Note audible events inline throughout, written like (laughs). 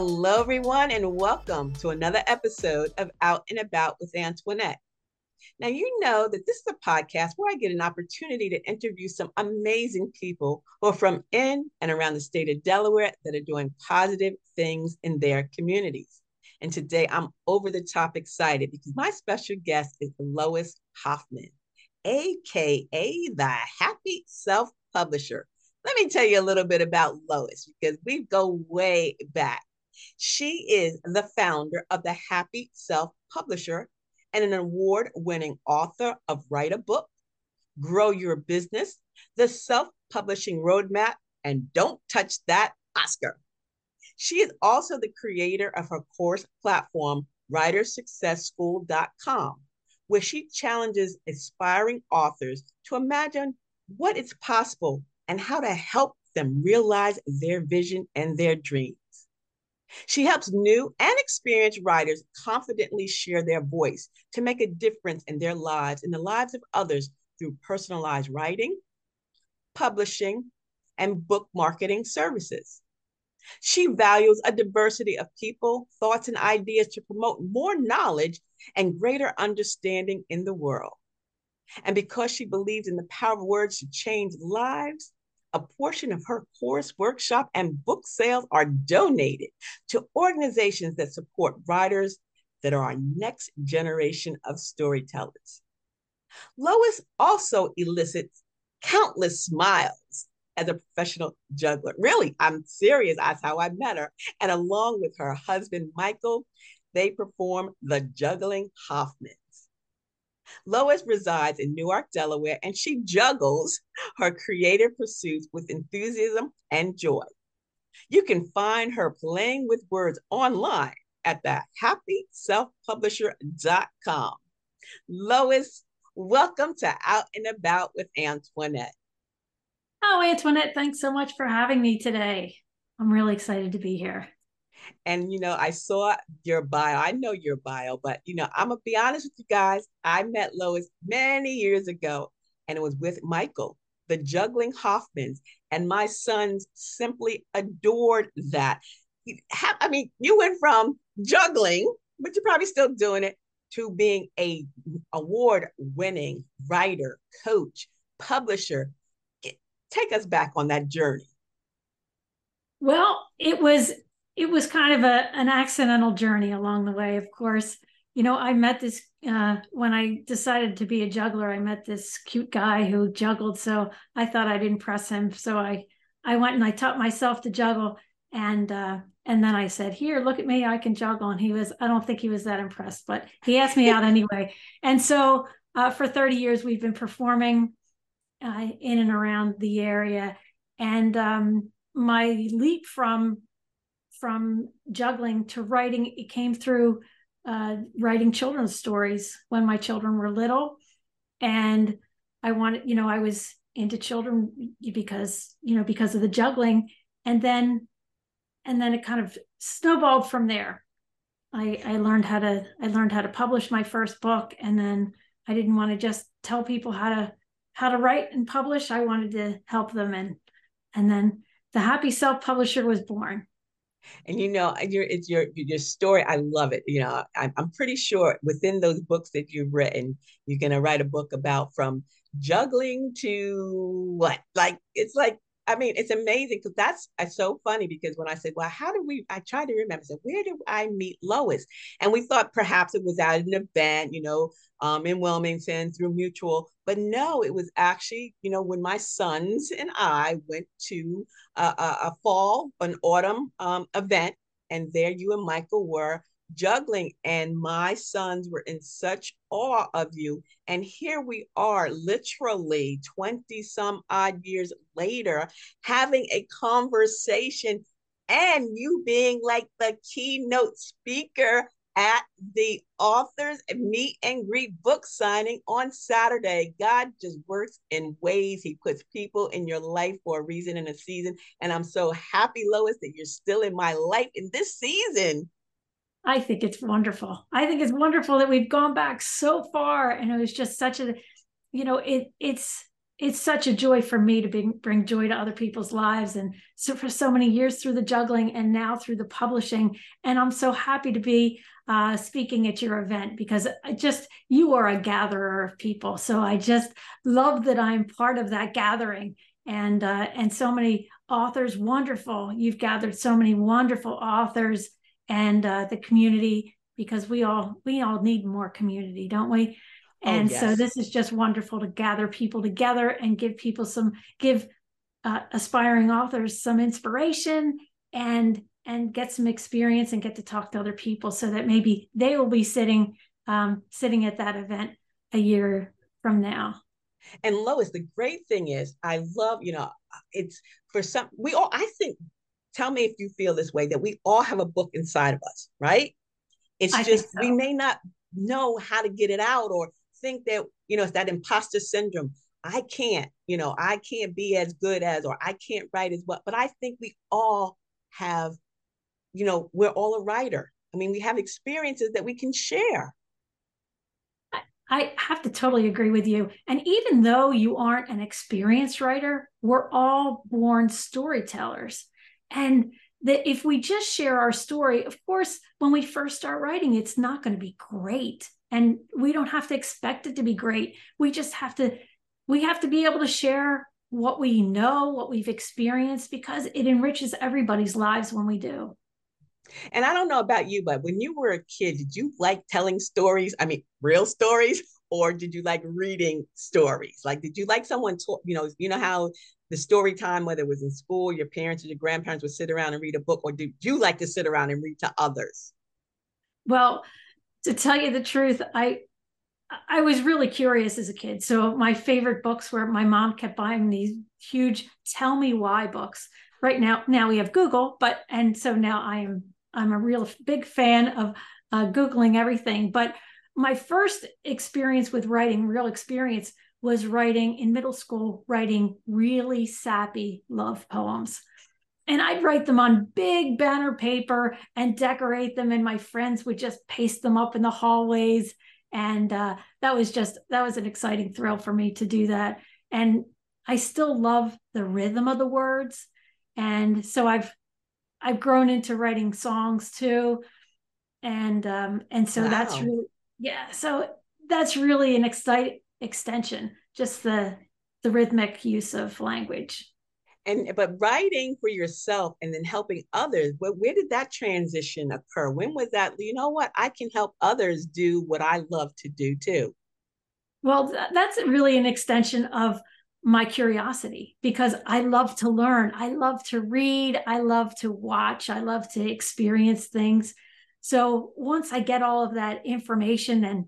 Hello, everyone, and welcome to another episode of Out and About with Antionette. Now, you know that this is a podcast where I get an opportunity to interview some amazing people who are from in and around the state of Delaware that are doing positive things in their communities. And today I'm over the top excited because my special guest is Lois Hoffman, AKA the Happy Self Publisher. Let me tell you a little bit about Lois because we go way back. She is the founder of the Happy Self Publisher and an award winning author of Write a Book, Grow Your Business, The Self Publishing Roadmap, and Don't Touch That Oscar. She is also the creator of her course platform, WritersSuccessSchool.com, where she challenges aspiring authors to imagine what is possible and how to help them realize their vision and their dreams. She helps new and experienced writers confidently share their voice to make a difference in their lives and the lives of others through personalized writing, publishing, and book marketing services. She values a diversity of people, thoughts, and ideas to promote more knowledge and greater understanding in the world. And because she believes in the power of words to change lives, a portion of her course, workshop, and book sales are donated to organizations that support writers that are our next generation of storytellers. Lois also elicits countless smiles as a professional juggler. Really, I'm serious. That's how I met her. And along with her husband, Michael, they perform the Juggling Hoffman. Lois resides in Newark, Delaware, and she juggles her creative pursuits with enthusiasm and joy. You can find her playing with words online at the happyselfpublisher.com. Lois, welcome to Out and About with Antionette. Oh, Antionette, thanks so much for having me today. I'm really excited to be here. And you know, I saw your bio. I know your bio, but you know, I'm gonna be honest with you guys. I met Lois many years ago, and it was with Michael, the juggling Hoffmans, and my sons simply adored that. I mean, you went from juggling, but you're probably still doing it, to being a award-winning writer, coach, publisher. Take us back on that journey. Well, it was it was kind of a an accidental journey along the way. Of course, you know, I met this uh, when I decided to be a juggler. I met this cute guy who juggled, so I thought I'd impress him. So I I went and I taught myself to juggle, and uh, and then I said, "Here, look at me, I can juggle." And he was I don't think he was that impressed, but he asked me out (laughs) anyway. And so uh, for 30 years, we've been performing uh, in and around the area, and um, my leap from from juggling to writing. It came through uh, writing children's stories when my children were little. And i wanted you know i was into children because you know because of the juggling. And then and then it kind of snowballed from there. I i learned how to i learned how to publish my first book. And then i didn't want to just tell people how to how to write and publish. I wanted to help them. And and then the happy self publisher was born and you know your it's your your story i love it you know I'm, I'm pretty sure within those books that you've written you're going to write a book about from juggling to what? Like it's like I mean, it's amazing because that's it's so funny because when I said, "Well, how did we?" I tried to remember. I said, "Where did I meet Lois?" And we thought perhaps it was at an event, you know, um, in Wilmington through mutual. But no, it was actually, you know, when my sons and I went to a, a, a fall, an autumn um, event, and there you and Michael were juggling and my sons were in such awe of you and here we are literally 20 some odd years later having a conversation and you being like the keynote speaker at the authors meet and greet book signing on Saturday. God just works in ways. He puts people in your life for a reason and a season. And I'm so happy, Lois, that you're still in my life in this season. I think it's wonderful. I think it's wonderful that we've gone back so far and it was just such a you know it it's it's such a joy for me to bring, bring joy to other people's lives. And so for so many years through the juggling and now through the publishing and i'm so happy to be uh, speaking at your event because I just you are a gatherer of people. So i just love that i'm part of that gathering. And uh, and so many authors wonderful. You've gathered so many wonderful authors and uh, the community because we all we all need more community don't we Oh, and oh, yes. so this is just wonderful to gather people together and give people some give uh, aspiring authors some inspiration and and get some experience and get to talk to other people so that maybe they will be sitting um, sitting at that event a year from now and lois the great thing is i love you know it's for some we all i think tell me if you feel this way that we all have a book inside of us right it's I just so. we may not know how to get it out or think that, you know, it's that imposter syndrome. I can't, you know, I can't be as good as, or I can't write as well. But I think we all have, you know, we're all a writer. I mean, we have experiences that we can share. I have to totally agree with you. And even though you aren't an experienced writer, we're all born storytellers. And that if we just share our story, of course, when we first start writing, it's not going to be great. And we don't have to expect it to be great. We just have to we have to be able to share what we know what we've experienced because it enriches everybody's lives when we do. And i don't know about you but when you were a kid did you like telling stories? I mean real stories? Or did you like reading stories? Like did you like someone talk you know you know how the story time whether it was in school your parents or your grandparents would sit around and read a book or did you like to sit around and read to others well to tell you the truth, I I was really curious as a kid. So my favorite books were my mom kept buying these huge tell me why books. Right now, now we have Google, but and so now I am I'm a real big fan of uh, googling everything. But my first experience with writing, real experience, was writing in middle school, writing really sappy love poems and I'd write them on big banner paper and decorate them, and my friends would just paste them up in the hallways. And uh, that was just that was an exciting thrill for me to do that. And I still love the rhythm of the words, and so I've I've grown into writing songs too, and um, and so wow. that's really yeah. So that's really an exciting extension, just the the rhythmic use of language. And but writing for yourself and then helping others where, where did that transition occur? When was that you know what i can help others do what i love to do too? Well that's really an extension of my curiosity because i love to learn i love to read i love to watch i love to experience things. So once i get all of that information and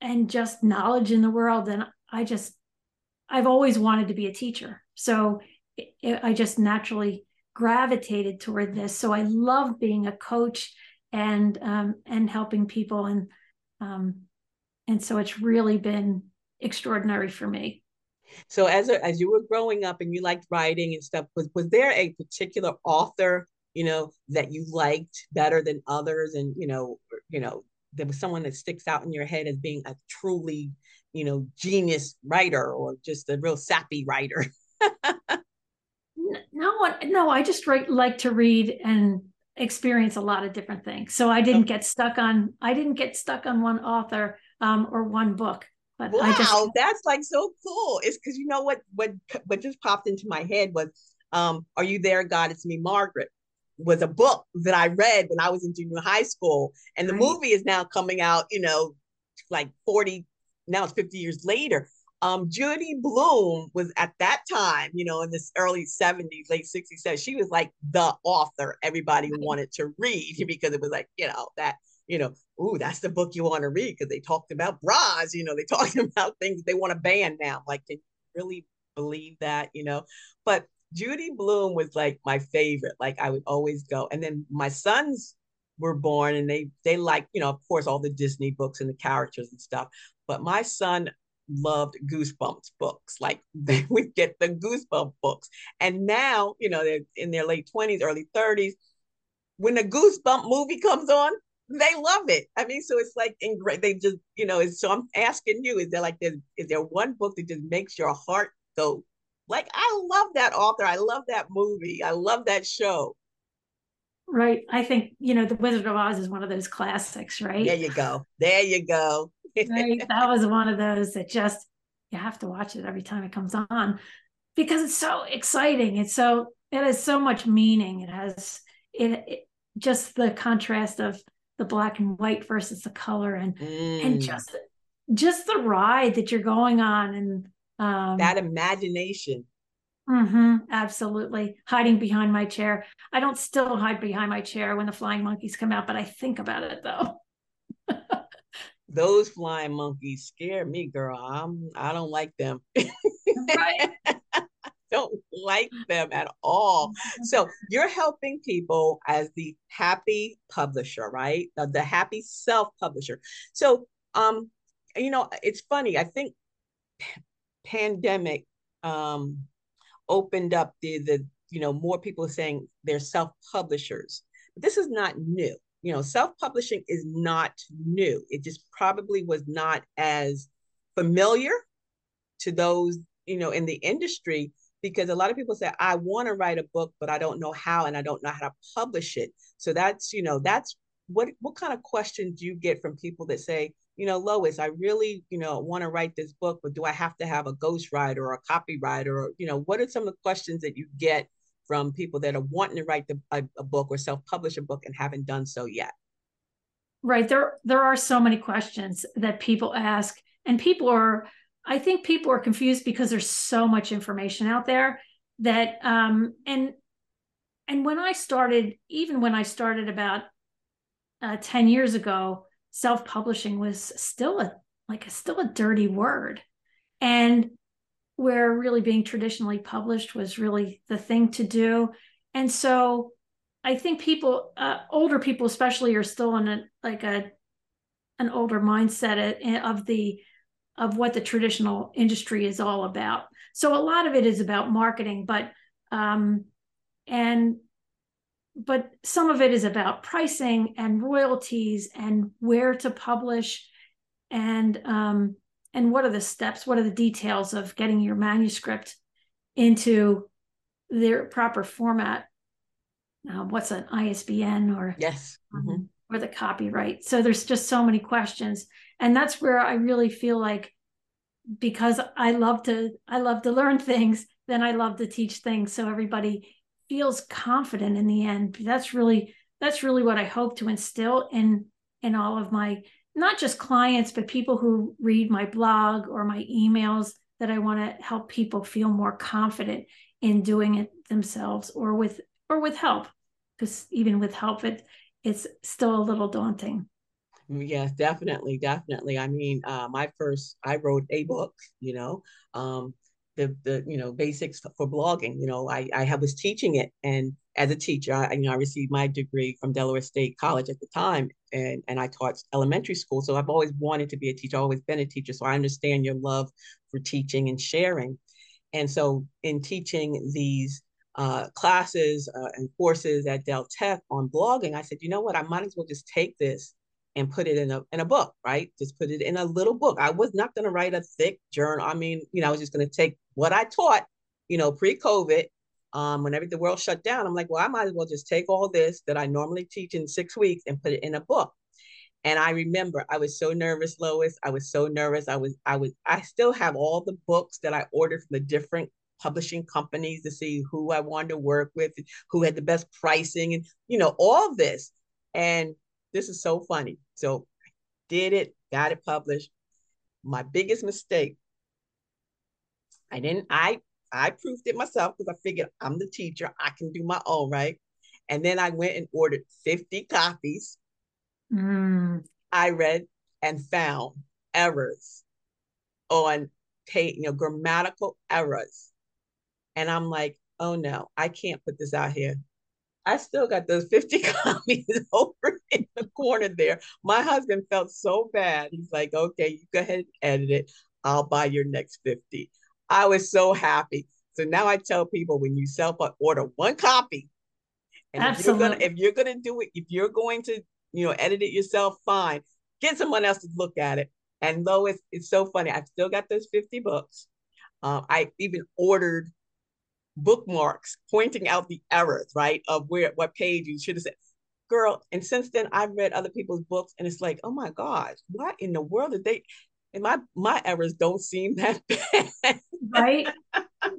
and just knowledge in the world And i just i've always wanted to be a teacher so it, I just naturally gravitated toward this. So I love being a coach and um, and helping people, and um, and so it's really been extraordinary for me. So as a, as you were growing up and you liked writing and stuff, was was there a particular author you know that you liked better than others, and you know you know there was someone that sticks out in your head as being a truly you know genius writer or just a real sappy writer. (laughs) no, no, I just write, like to read and experience a lot of different things. So I didn't get stuck on I didn't get stuck on one author um, or one book. But wow, just, that's like so cool. It's because you know what what what just popped into my head was um, Are You There, God? It's Me, Margaret was a book that I read when I was in junior high school. And the right. movie is now coming out, you know, like 40, now it's 50 years later. Um, Judy Blume was at that time, you know, in this early 70s, late 60s, 70s, she was like the author everybody wanted to read (laughs) because it was like, you know, that, you know, ooh, that's the book you want to read because they talked about bras, you know, they (laughs) talked about things they want to ban now. Like, can you really believe that, you know? But Judy Blume was like my favorite. Like I would always go. And then my sons were born and they they like, you know, of course, all the Disney books and the characters and stuff. But my son loved Goosebumps books. Like (laughs) they would get the Goosebump books. And now, you know, they're in their late 20s, early 30s. When the Goosebump movie comes on, they love it. I mean, so it's like in great. They just, you know, so I'm asking you: Is there like is there one book that just makes your heart go? Like I love that author. I love that movie. I love that show. Right. I think you know, The Wizard of Oz is one of those classics. Right. There you go. There you go. right. (laughs) That was one of those that just you have to watch it every time it comes on because it's so exciting. It's so it has so much meaning. It has it, it just the contrast of the black and white versus the color and mm. and just just the ride that you're going on and um, that imagination mm-hmm, absolutely hiding behind my chair i don't still hide behind my chair when the flying monkeys come out but i think about it though (laughs) those flying monkeys scare me girl i'm i don't like them right (laughs) don't like them at all. So you're helping people as the happy publisher, right? The, the happy self publisher. So, um, you know, it's funny. I think pandemic um opened up the the you know more people saying they're self publishers. But this is not new. You know, self publishing is not new. It just probably was not as familiar to those you know in the industry because a lot of people say i want to write a book but i don't know how and i don't know how to publish it so that's you know that's what what kind of questions do you get from people that say you know lois i really you know want to write this book but do i have to have a ghostwriter or a copywriter or you know what are some of the questions that you get from people that are wanting to write the, a, a book or self-publish a book and haven't done so yet? Right there there are so many questions that people ask and people are I think people are confused because there's so much information out there that um and and when I started, even when I started about uh, 10 years ago, self-publishing was still a like a, still a dirty word. And where really being traditionally published was really the thing to do. And so I think people, uh, older people especially, are still in a like a an older mindset of the of what the traditional industry is all about. So a lot of it is about marketing, but um, and but some of it is about pricing and royalties and where to publish and um, and what are the steps, what are the details of getting your manuscript into their proper format. Uh, what's an ISBN or yes, mm-hmm. um, or the copyright. So there's just so many questions. And that's where I really feel like because I love to I love to learn (laughs) things, then I love to teach things so everybody feels confident in the end. That's really that's really what I hope to instill in in all of my not just clients but people who read my blog or my emails that I want to help people feel more confident in doing it themselves or with or with help because even with help it it's still a little daunting. Yes, definitely, definitely. I mean, uh, my first, I wrote a book, you know, um, the the you know basics for blogging. You know, I I was teaching it, and as a teacher, I you know I received my degree from Delaware State College at the time, and and I taught elementary school. So I've always wanted to be a teacher, always been a teacher. So I understand your love for teaching and sharing, and so in teaching these uh, classes uh, and courses at Del Tech on blogging, I said, you know what, I might as well just take this and put it in a in a book, right? Just put it in a little book. I was not going to write a thick journal. I mean, you know, I was just going to take what I taught, you know, pre-COVID, um, whenever the world shut down. I'm like, well, I might as well just take all this that I normally teach in six weeks and put it in a book. And I remember I was so nervous, Lois. I was so nervous. I was, I was, I still have all the books that I ordered from the different publishing companies to see who I wanted to work with, who had the best pricing, and you know, all this. And this is so funny. So I did it, got it published. My biggest mistake, I didn't, I I proofed it myself because I figured I'm the teacher, I can do my own, right? And then I went and ordered 50 copies. Mm. I read and found errors on you know, grammatical errors. And I'm like, oh no, I can't put this out here. I still got those 50 (laughs) copies over (laughs) in the corner there. My husband felt so bad. He's like, okay, you go ahead and edit it. I'll buy your next 50. I was so happy. So now I tell people when you self order one copy, and Absolutely. if you're gonna if you're gonna do it, if you're going to you know, edit it yourself, fine. Get someone else to look at it. And Lois, it's so funny. I've still got those 50 books. Uh, I even ordered bookmarks pointing out the errors, right? Of where what page you should have said. Girl, and since then I've read other people's books and it's like, oh my gosh, what in the world did they and my my errors don't seem that (laughs) bad. right.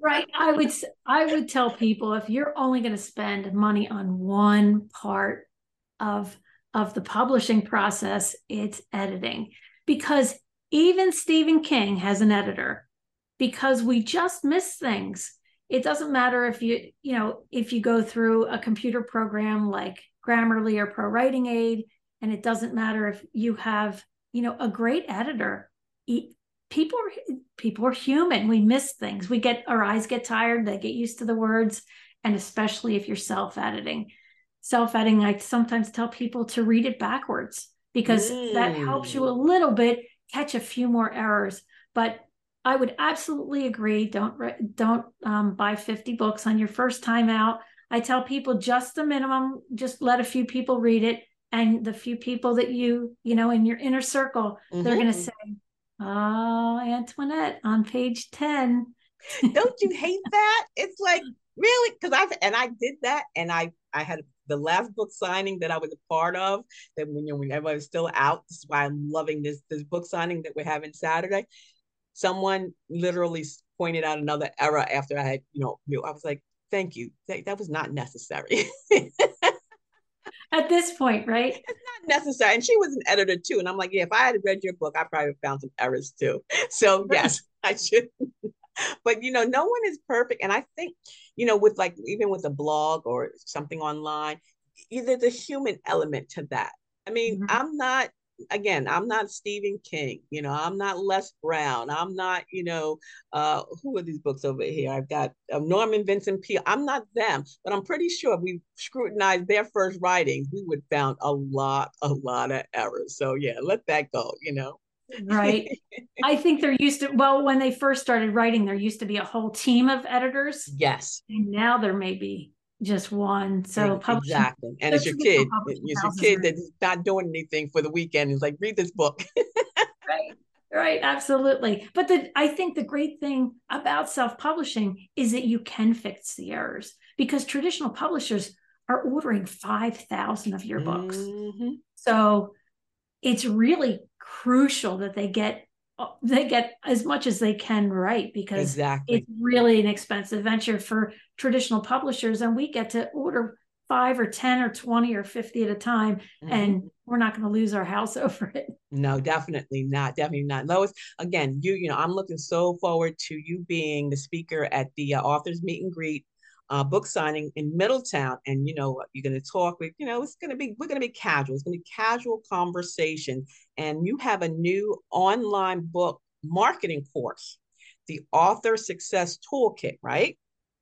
Right. I would I would tell people if you're only going to spend money on one part of of the publishing process, it's editing. Because even Stephen King has an editor because we just miss things it doesn't matter if you you know if you go through a computer program like grammarly or ProWritingAid. and it doesn't matter if you have you know a great editor people are people are human we miss things we get our eyes get tired they get used to the words and especially if you're self editing self editing i sometimes tell people to read it backwards because mm. that helps you a mm. little bit catch a few more errors but I would absolutely agree. Don't don't um, buy 50 books on your first time out. I tell people just the minimum. Just let a few people read it, and the few people that you you know in your inner circle, mm-hmm. they're going to say, "Oh, Antionette, on page 10." (laughs) Don't you hate that? It's like really because I've and I did that, and I I had the last book signing that I was a part of. That when you know when everybody was still out. This is why I'm loving this this book signing that we're having Saturday someone literally pointed out another error after I had, you know, I was like, thank you. That, that was not necessary. (laughs) At this point, right? It's not necessary. And she was an editor too. And I'm like, yeah, if I had read your book, I probably found some errors too. (laughs) So yes, (laughs) I should. but you know, no one is perfect. And I think, you know, with like even with a blog or something online, there's a human element to that. I mean, mm-hmm. I'm not again, I'm not Stephen King, you know, I'm not Les Brown, I'm not, you know, uh, who are these books over here? I've got uh, Norman Vincent Peale. I'm not them, but I'm pretty sure if we scrutinized their first writings, we would found a lot, a lot of errors. So yeah, let that go, you know. right. (laughs) I think there used to, well, when they first started writing, there used to be a whole team of editors. Yes. And now there may be just one. So exactly, and it's your kid. It's your kid that's not doing anything for the weekend. It's like read this book. (laughs) right, right, absolutely. But the I think the great thing about self-publishing is that you can fix the errors because traditional publishers are ordering five thousand of your books. Mm-hmm. So it's really crucial that they get they get as much as they can write because exactly. it's really an expensive venture for traditional publishers and we get to order five or 10 or 20 or 50 at a time mm-hmm. and we're not going to lose our house (laughs) over it no definitely not definitely not lois again you you know i'm looking so forward to you being the speaker at the uh, authors meet and greet uh, book signing in Middletown, and you know you're going to talk with, you know, it's going to be we're going to be casual. It's going to be casual conversation, and you have a new online book marketing course, the Author Success Toolkit, right?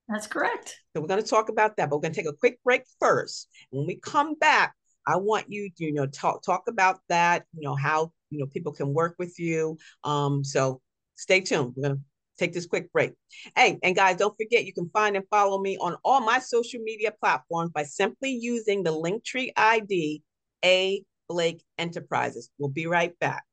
That's correct. So we're going to talk about that, but we're going to take a quick break first. When we come back, I want you to you know talk talk about that. You know how you know people can work with you. Um, so stay tuned. We're going to take this quick break. Hey, and guys, don't forget you can find and follow me on all my social media platforms by simply using the Linktree ID A Blake Enterprises. We'll be right back.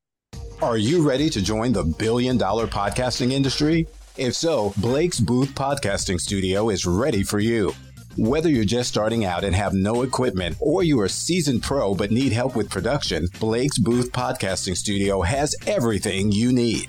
Are you ready to join the billion dollar podcasting industry? If so, Blake's Booth Podcasting Studio is ready for you. Whether you're just starting out and have no equipment, or you are a seasoned pro but need help with production, Blake's Booth Podcasting Studio has everything you need.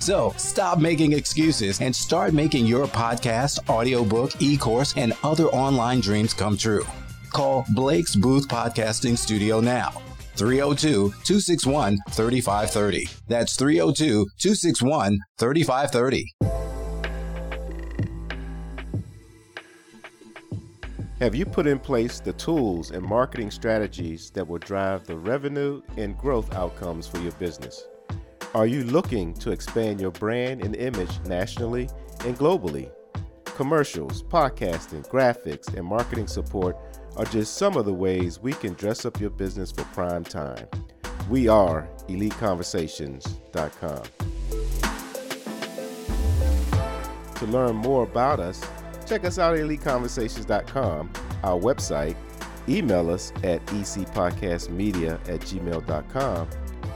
So stop making excuses and start making your podcast, audiobook, e course, and other online dreams come true. Call Blake's Booth Podcasting Studio now. 302 261 3530. That's 302 261 3530. Have you put in place the tools and marketing strategies that will drive the revenue and growth outcomes for your business? Are you looking to expand your brand and image nationally and globally? Commercials, podcasting, graphics, and marketing support are just some of the ways we can dress up your business for prime time. We are EliteConversations.com. To learn more about us, check us out at EliteConversations.com, our website, email us at ecpodcastmedia at gmail.com,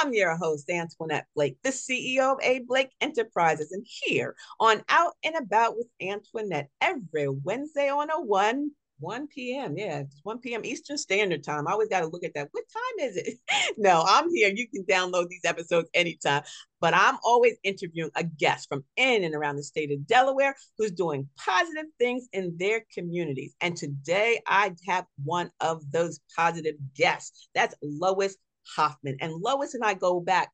I'm your host, Antionette Blake, the CEO of A. Blake Enterprises, and here on Out and About with Antionette every Wednesday on a 1 1 p.m. Yeah, it's 1 p.m. Eastern Standard Time. I always got to look at that. What time is it? (laughs) no, I'm here. You can download these episodes anytime. But I'm always interviewing a guest from in and around the state of Delaware who's doing positive things in their communities. And today I have one of those positive guests. That's Lois Hoffman. And Lois and I go back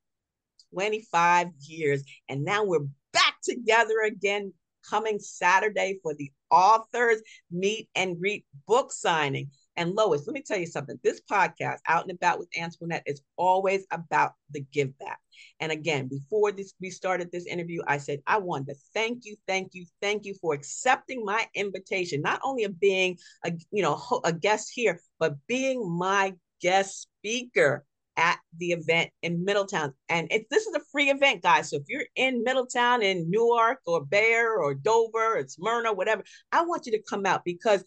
25 years. And now we're back together again coming Saturday for the authors meet and greet book signing. And Lois, let me tell you something. This podcast, Out and About with Antionette, is always about the give back. And again, before this we started this interview, I said I wanted to thank you, thank you, thank you for accepting my invitation, not only of being a you know a guest here, but being my guest speaker at the event in Middletown. And it, this is a free event, guys. So if you're in Middletown, in Newark or Bear or Dover or Smyrna, whatever, I want you to come out because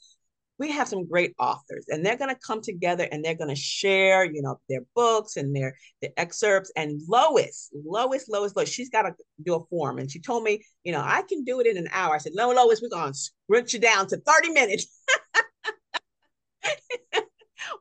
we have some great authors and they're going to come together and they're going to share you know their books and their the excerpts and lois lois lois lois she's got to do a form and she told me you know i can do it in an hour i said no lois we're going to scrunch you down to 30 minutes (laughs)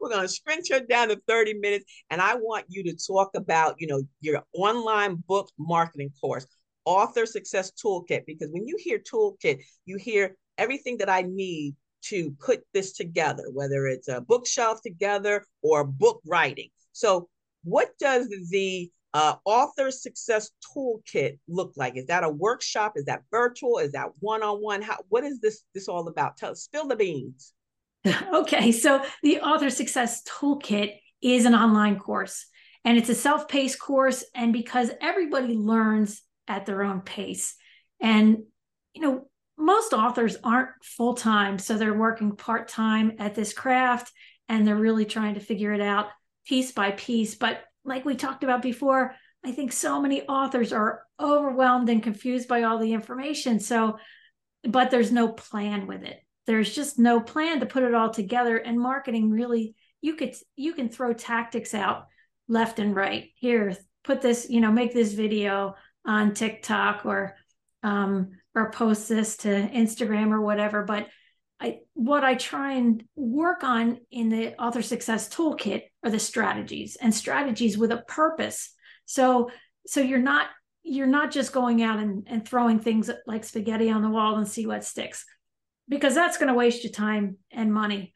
We're going to sprint her down to 30 minutes. And I want you to talk about, you know, your online book marketing course, author success toolkit, because when you hear toolkit, you hear everything that I need to put this together, whether it's a bookshelf together or book writing. So what does the uh, author success toolkit look like? Is that a workshop? Is that virtual? Is that one-on-one? How, what is this, this all about? Tell spill the beans. (laughs) okay, so the Author Success Toolkit is an online course and it's a self paced course. And because everybody learns at their own pace, and you know, most authors aren't full time, so they're working part time at this craft and they're really trying to figure it out piece by piece. But like we talked about before, I think so many authors are overwhelmed and confused by all the information. So, but there's no plan with it there's just no plan to put it all together. And marketing really you could you can throw tactics out left and right. Here put this you know make this video on tiktok or um or post this to instagram or whatever. But i what i try and work on in the author success toolkit are the strategies and strategies with a purpose. So so you're not you're not just going out and, and throwing things like spaghetti on the wall and see what sticks because that's going to waste your time and money,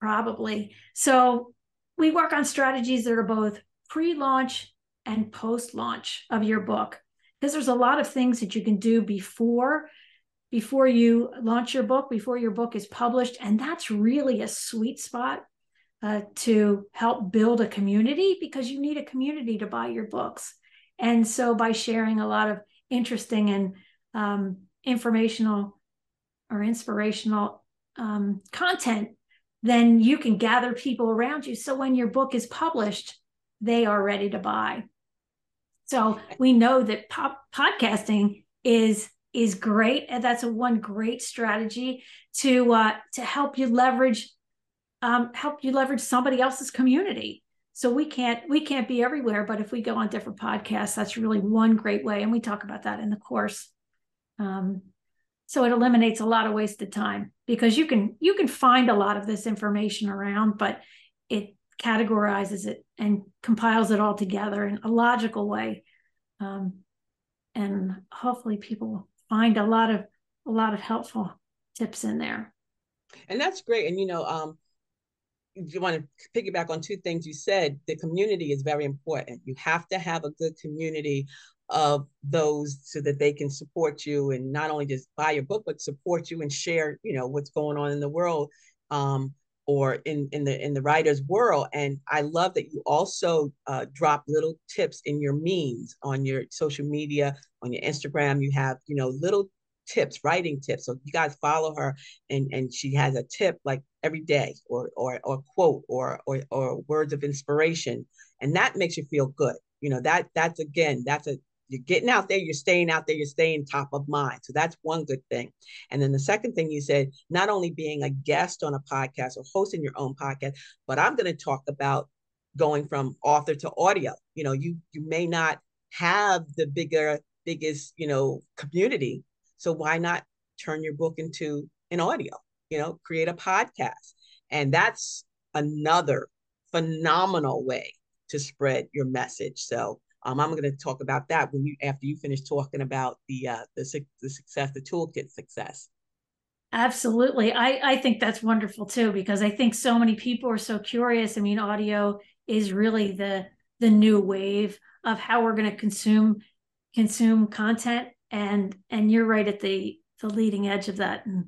probably. So we work on strategies that are both pre launch and post launch of your book because there's a lot of things that you can do before before you launch your book before your book is published and that's really a sweet spot uh, to help build a community because you need a community to buy your books and so by sharing a lot of interesting and um, informational or inspirational um, content, then you can gather people around you. So when your book is published, they are ready to buy. So we know that pop- podcasting is is great, and that's a one great strategy to uh, to help you leverage um, help you leverage somebody else's community. So we can't we can't be everywhere, but if we go on different podcasts, that's really one great way, and we talk about that in the course. Um, so it eliminates a lot of wasted time because you can you can find a lot of this information around but it categorizes it and compiles it all together in a logical way. Um, and hopefully people find a lot of a lot of helpful tips in there. And that's great. And you know, um, you want to piggyback on two things you said. The community is very important. You have to have a good community of those so that they can support you and not only just buy your book, but support you and share, you know, what's going on in the world. Um, or in in the in the writer's world. And I love that you also uh, drop little tips in your means on your social media, on your Instagram. You have you know little tips, writing tips. So you guys follow her, and and she has a tip like every day, or or or quote, or or or words of inspiration, and that makes you feel good. You know that that's again that's a you're getting out there, you're staying out there, you're staying top of mind. So that's one good thing. And then the second thing you said, not only being a guest on a podcast or hosting your own podcast, but I'm going to talk about going from author to audio. You know, you you may not have the bigger, biggest, you know, community. So why not turn your book into an audio? You know, create a podcast. And that's another phenomenal way to spread your message. So um, I'm going to talk about that when you after you finish talking about the uh, the the success, the toolkit success. Absolutely, I I think that's wonderful too because I think so many people are so curious. I mean, audio is really the the new wave of how we're going to consume consume content, and and you're right at the the leading edge of that. And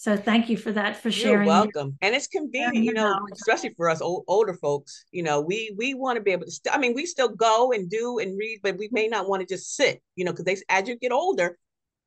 so thank you for that for sharing. You're welcome. And it's convenient, you know, especially for us old, older folks. You know, we we want to be able to. St- I mean, we still go and do and read, but we may not want to just sit. You know, because they as you get older,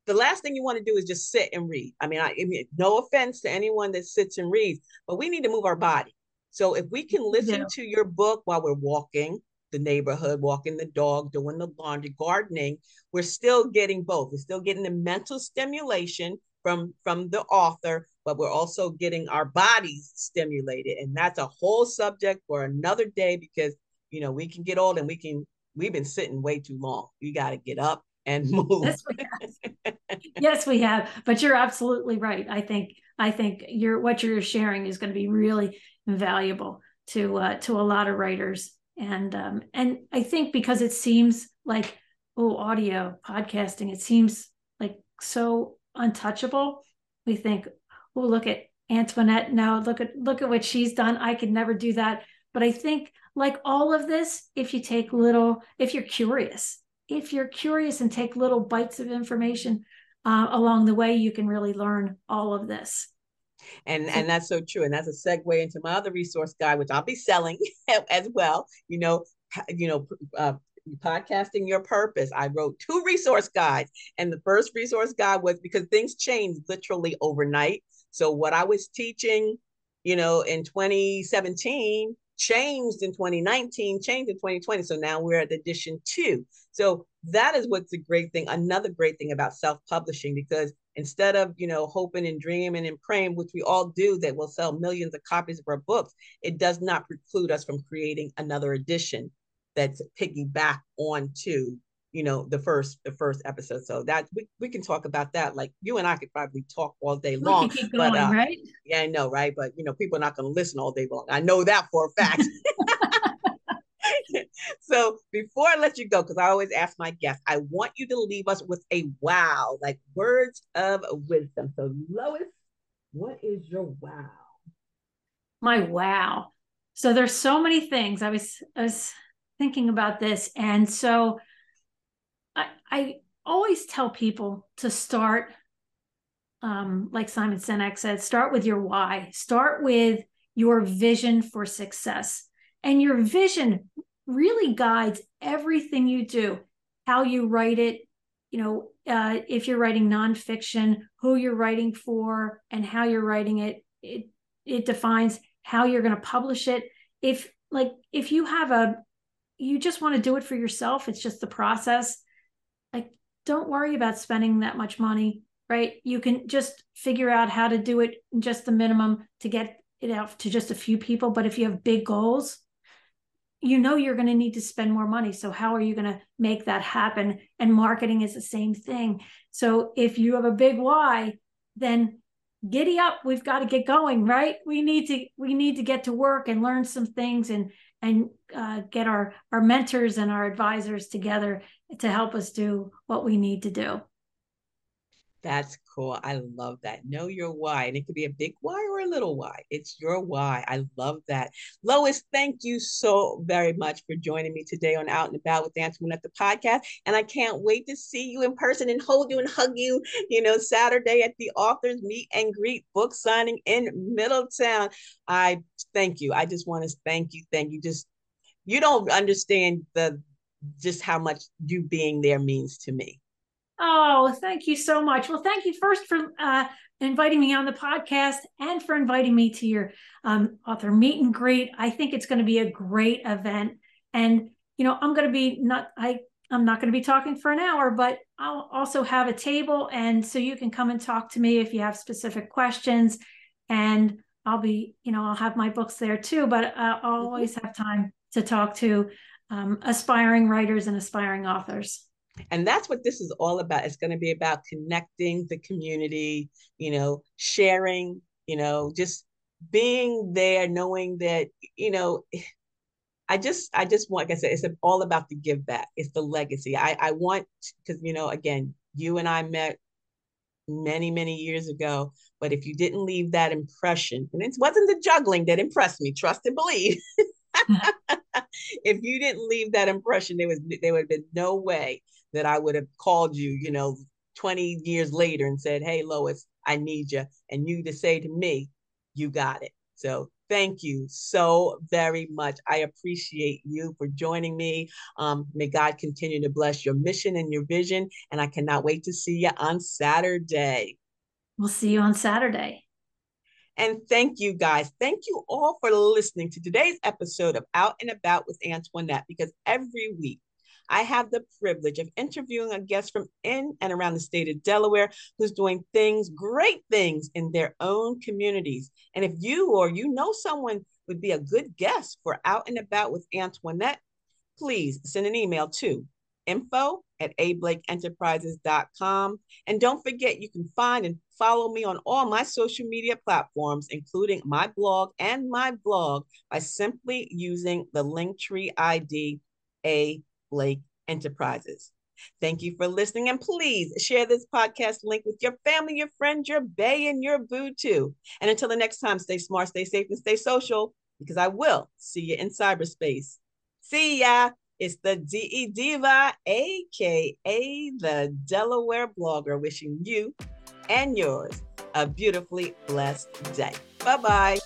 the last thing you want to do is just sit and read. I mean, I, I mean, no offense to anyone that sits and reads, but we need to move our body. So if we can listen yeah. to your book while we're walking the neighborhood, walking the dog, doing the laundry, gardening, we're still getting both. We're still getting the mental stimulation from from the author but we're also getting our bodies stimulated. And that's a whole subject for another day because you know we can get old and we can we've been sitting way too long. We got to get up and (laughs) move. Yes we, yes we have. But you're absolutely right. I think i think you're what you're sharing is going to be really valuable to uh, to a lot of writers. And um and i think because it seems like oh audio podcasting it seems like so untouchable. We think, oh, look at Antionette now. Look at look at what she's done. I could never do that. But I think like all of this, if you take little, if you're curious, if you're curious and take little bites of information uh, along the way, you can really learn all of this. And and that's so true. And that's a segue into my other resource guide, which I'll be selling (laughs) as well. You know, you know, uh, podcasting your purpose. I wrote two resource guides and the first resource guide was because things change literally overnight. So what i was teaching you know in 2017 changed in 2019 changed in 2020 so now we're at edition two. So that is what's a great thing another great thing about self-publishing because instead of you know hoping and dreaming and praying which we all do that we'll sell millions of copies of our books it does not preclude us from creating another edition that's piggyback onto you know the first the first episode. So that we, we can talk about that. Like you and i could probably talk all day long keep going, but uh, right? yeah i know right? But you know people are not going to listen all day long. I know that for a fact. (laughs) (laughs) So before i let you go because i always ask my guests i want you to leave us with a wow like words of wisdom. So lois what is your wow? My wow. So there's so many things. I was i was thinking about this. And so I, I always tell people to start, um, like Simon Sinek said, start with your why, start with your vision for success. And your vision really guides everything you do, how you write it, you know, uh, if you're writing nonfiction, who you're writing for, and how you're writing it. It it defines how you're going to publish it. If like if you have a you just want to do it for yourself, it's just the process. Like, don't worry about spending that much money, right? You can just figure out how to do it just the minimum to get it out to just a few people. But if you have big goals, you know you're going to need to spend more money. So, how are you going to make that happen? And marketing is the same thing. So, if you have a big why, then giddy up we've got to get going right we need to we need to get to work and learn some things and and uh, get our our mentors and our advisors together to help us do what we need to do that's cool. I love that. Know your why. And it could be a big why or a little why. It's your why. I love that. Lois, thank you so very much for joining me today on Out and About with Antionette the podcast. And I can't wait to see you in person and hold you and hug you, you know, Saturday at the authors meet and greet book signing in Middletown. I thank you. I just want to thank you. Thank you. Just you don't understand the just how much you being there means to me. Oh, thank you so much. Well, thank you first for uh, inviting me on the podcast and for inviting me to your um, author meet and greet. I think it's going to be a great event, and you know, I'm going to be not I I'm not going to be talking for an hour, but I'll also have a table, and so you can come and talk to me if you have specific questions, and I'll be you know I'll have my books there too, but uh, I'll mm-hmm. always have time to talk to um, aspiring writers and aspiring authors and that's what this is all about. It's going to be about connecting the community you know sharing you know just being there knowing that you know (sighs) i just i just want like i said it's all about the give back. It's the legacy. I i want because you know again you and i met many many years ago but if you didn't leave that impression and it wasn't the juggling that impressed me trust and believe. (laughs) (laughs) If you didn't leave that impression there was there would have been no way that I would have called you, you know, 20 years later and said, Hey, Lois, I need you. And you to say to me, You got it. So thank you so very much. I appreciate you for joining me. Um, may God continue to bless your mission and your vision. And I cannot wait to see you on Saturday. We'll see you on Saturday. And thank you guys. Thank you all for listening to today's episode of Out and About with Antionette because every week I have the privilege of interviewing a guest from in and around the state of Delaware who's doing things, great things in their own communities. And if you or you know someone would be a good guest for Out and About with Antionette, please send an email to info at ablakeenterprises.com. And don't forget, you can find and follow me on all my social media platforms, including my blog and my blog, by simply using the Linktree ID A Blake Enterprises. Thank you for listening, and please share this podcast link with your family, your friends, your bay, and your boo too. And until the next time, stay smart, stay safe, and stay social because I will see you in cyberspace. See ya. It's the DE Diva, aka the Delaware blogger, wishing you and yours a beautifully blessed day. Bye bye.